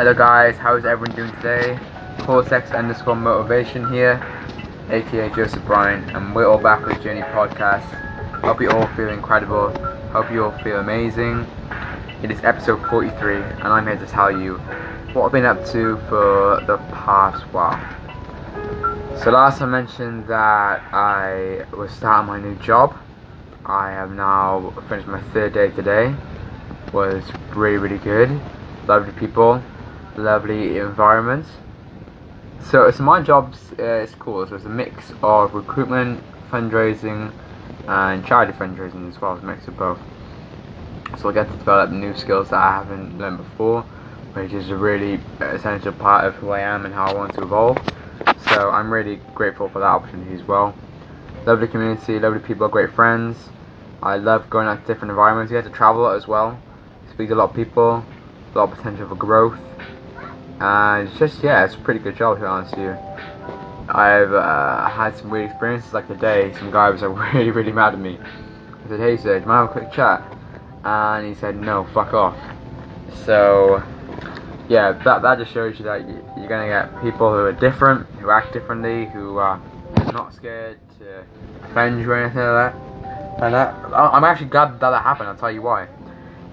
Hello guys, how is everyone doing today? Cortex underscore motivation here, aka Joseph Bryan, and we're all back with Journey Podcast. Hope you all feel incredible. Hope you all feel amazing. It is episode 43, and I'm here to tell you what I've been up to for the past while. So last I mentioned that I was starting my new job. I have now finished my third day today. Was really really good. Lovely people, lovely environment. So, so my job uh, is cool. So it's a mix of recruitment, fundraising, and charity fundraising as well. It's a mix of both. So I get to develop new skills that I haven't learned before, which is a really essential part of who I am and how I want to evolve. So I'm really grateful for that opportunity as well. Lovely community, lovely people, great friends. I love going out to different environments. You get to travel a lot as well, speak to a lot of people, a lot of potential for growth. And it's just, yeah, it's a pretty good job to be honest with you. I've uh, had some weird experiences like today. Some guy was like really, really mad at me. I said, hey you mind have a quick chat? And he said, no, fuck off. So, yeah, that, that just shows you that you're to get people who are different, who act differently, who are not scared to offend you or anything like that. And that, I'm actually glad that that happened, I'll tell you why.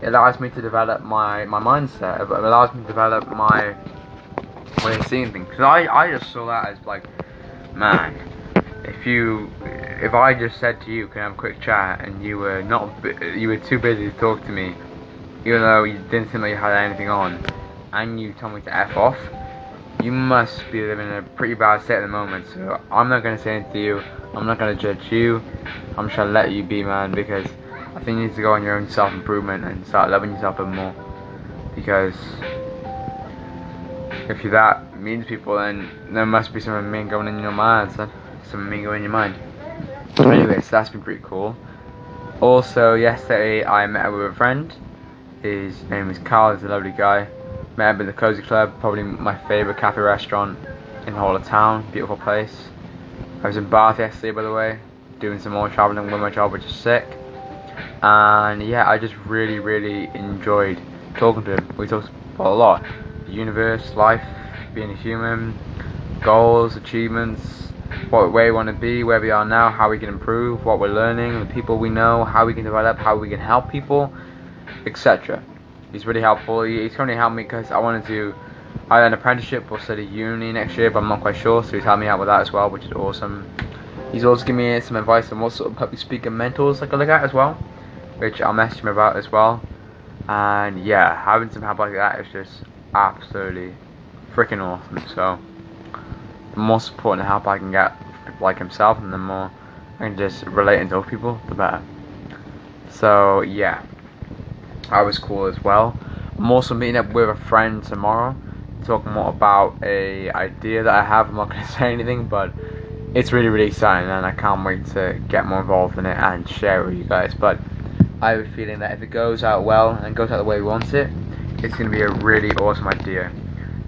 It allows me to develop my, my mindset, it allows me to develop my way of seeing things. Because I, I just saw that as like, man, if you, if I just said to you, can I have a quick chat, and you were not, you were too busy to talk to me, even though you didn't seem like you had anything on, and you told me to f off, you must be living in a pretty bad state at the moment. So I'm not gonna say anything to you. I'm not gonna judge you. I'm just gonna let you be, man, because I think you need to go on your own self improvement and start loving yourself a bit more. Because if you're that mean to people, then there must be some mean going in your mind, son. Something mean going in your mind. Anyways, so that's been pretty cool. Also, yesterday I met up with a friend. His name is Carl. He's a lovely guy. Met him at the Cosy Club, probably my favourite cafe restaurant in the whole of town. Beautiful place. I was in Bath yesterday, by the way, doing some more travelling with my job, which is sick. And yeah, I just really, really enjoyed talking to him. We talked a lot the universe, life, being a human, goals, achievements, what where we want to be, where we are now, how we can improve, what we're learning, the people we know, how we can develop, how we can help people, etc. He's really helpful. He, he's currently helped me because I wanted to do either an apprenticeship or study uni next year, but I'm not quite sure. So he's helped me out with that as well, which is awesome. He's also given me some advice on what sort of public speaker mentors I can look at as well, which I'll message him about as well. And yeah, having some help like that is just absolutely freaking awesome. So the more support and help I can get like himself, and the more I can just relate and talk people, the better. So yeah, that was cool as well. I'm also meeting up with a friend tomorrow, talking more about a idea that I have. I'm not gonna say anything, but it's really really exciting, and I can't wait to get more involved in it and share it with you guys. But I have a feeling that if it goes out well and goes out the way we want it, it's going to be a really awesome idea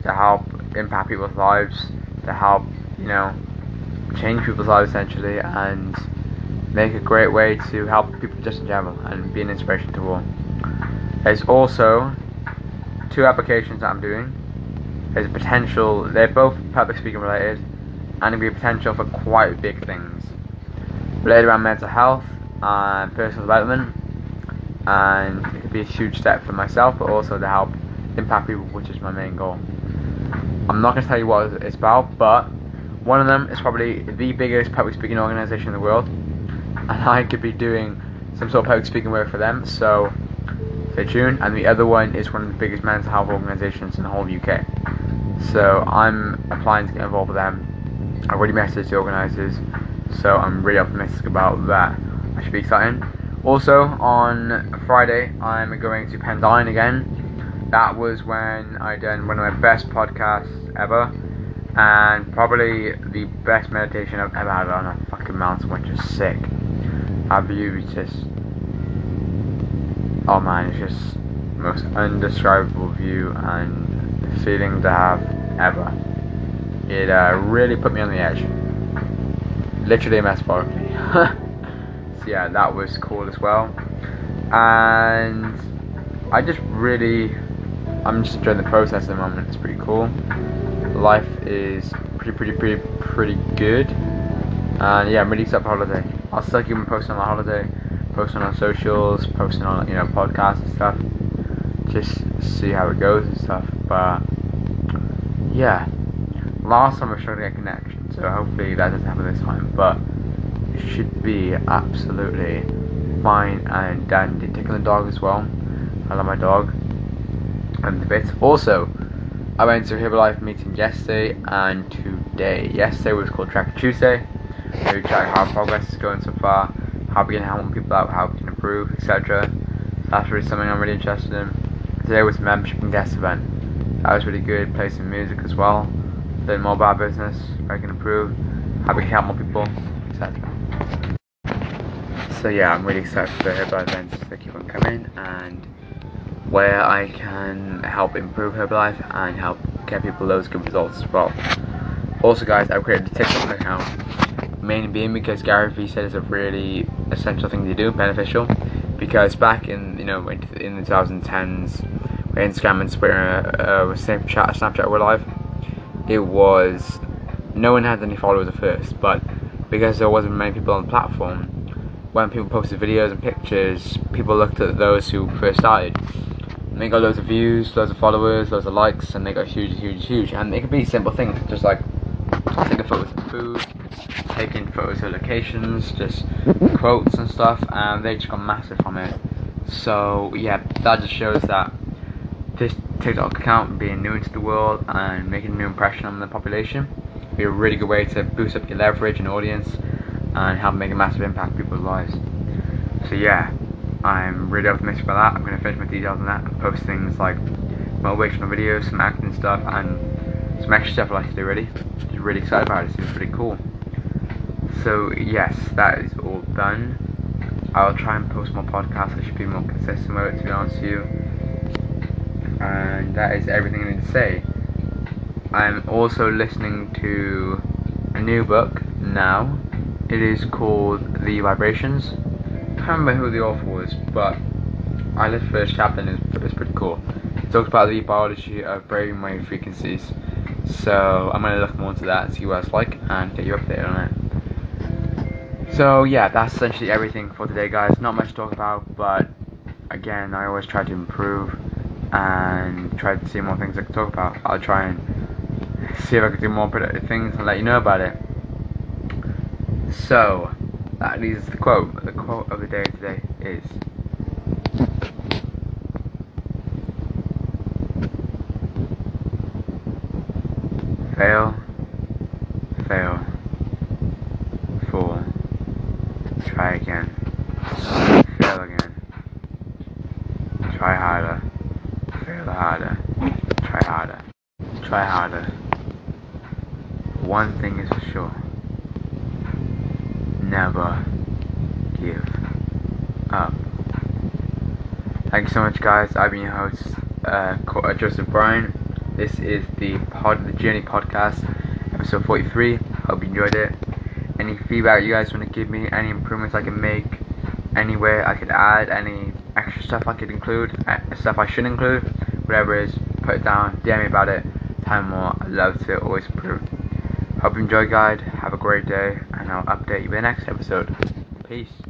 to help impact people's lives, to help, you know, change people's lives essentially, and make a great way to help people just in general and be an inspiration to all. There's also two applications that I'm doing. There's a potential, they're both public speaking related, and there'll be a potential for quite big things related around mental health and personal development and it could be a huge step for myself, but also to help impact people, which is my main goal. I'm not going to tell you what it's about, but one of them is probably the biggest public speaking organization in the world, and I could be doing some sort of public speaking work for them. So stay tuned. And the other one is one of the biggest mental health organizations in the whole UK. So I'm applying to get involved with them. i've already messaged the organizers, so I'm really optimistic about that. I should be exciting. Also, on Friday, I'm going to Pendine again. That was when I done one of my best podcasts ever, and probably the best meditation I've ever had on a fucking mountain, which is sick. Our view is just, oh man, it's just most undescribable view and feeling to have ever. It uh, really put me on the edge, literally metaphorically. yeah, that was cool as well. And I just really I'm just enjoying the process at the moment. It's pretty cool. Life is pretty, pretty, pretty, pretty good. And yeah, I'm really excited for holiday. I'll still keep posting on my holiday, posting on socials, posting on you know podcasts and stuff. Just see how it goes and stuff. But yeah, last time I tried to get connection, so hopefully that doesn't happen this time. But should be absolutely fine and dandy. Taking the dog as well. I love my dog and the bits. Also, I went to a Herbalife meeting yesterday and today. Yesterday was called Track Tuesday. We check how progress is going so far, how we can help people out, how we can improve, etc. That's really something I'm really interested in. Today was membership and guest event. That was really good. Play some music as well. Learn more about business, how I can improve, how we can help more people, etc. So yeah, I'm really excited for the Herbalife events that keep on coming and where I can help improve Herbalife and help get people those good results as well. Also guys, I've created a TikTok account, mainly being because Gary Vee said it's a really essential thing to do, beneficial, because back in, you know, in the 2010s, when Instagram and Twitter uh, Snapchat, Snapchat were live, it was, no one had any followers at first, but because there wasn't many people on the platform, when people posted videos and pictures, people looked at those who first started and they got loads of views, loads of followers, loads of likes, and they got huge, huge, huge. And it could be simple things, just like taking photos of food, taking photos of locations, just quotes and stuff, and they just got massive from it. So yeah, that just shows that this TikTok account being new into the world and making a new impression on the population be a really good way to boost up your leverage and audience and help make a massive impact people's lives. So yeah, I'm really optimistic about that. I'm going to finish my details on that and post things like motivational videos, some acting stuff, and some extra stuff I like to do really. Just really excited about it. It's pretty cool. So yes, that is all done. I'll try and post more podcasts. I should be more consistent with it, to be honest with you. And that is everything I need to say. I'm also listening to a new book now. It is called The Vibrations I can't remember who the author was, but I read the first chapter and it's, it's pretty cool. It talks about the biology of brainwave frequencies. So I'm gonna look more into that, see what it's like, and get you updated on it. So yeah, that's essentially everything for today, guys. Not much to talk about, but again, I always try to improve and try to see more things I can talk about. I'll try and see if I can do more productive things and let you know about it. So, that leads to the quote. The quote of the day today is Fail, fail, fall, try again, fail again, try harder, fail harder, try harder, try harder. One thing is for sure never give up. Thank you so much, guys. I've been your host, uh, uh, Joseph Bryan. This is the pod, the Journey podcast, episode 43. Hope you enjoyed it. Any feedback you guys want to give me, any improvements I can make, anywhere I could add, any extra stuff I could include, uh, stuff I should include, whatever it is, put it down, DM me about it. Time more. I love to always improve. Hope you enjoy, guys. Have a great day, and I'll update you in the next episode. Peace.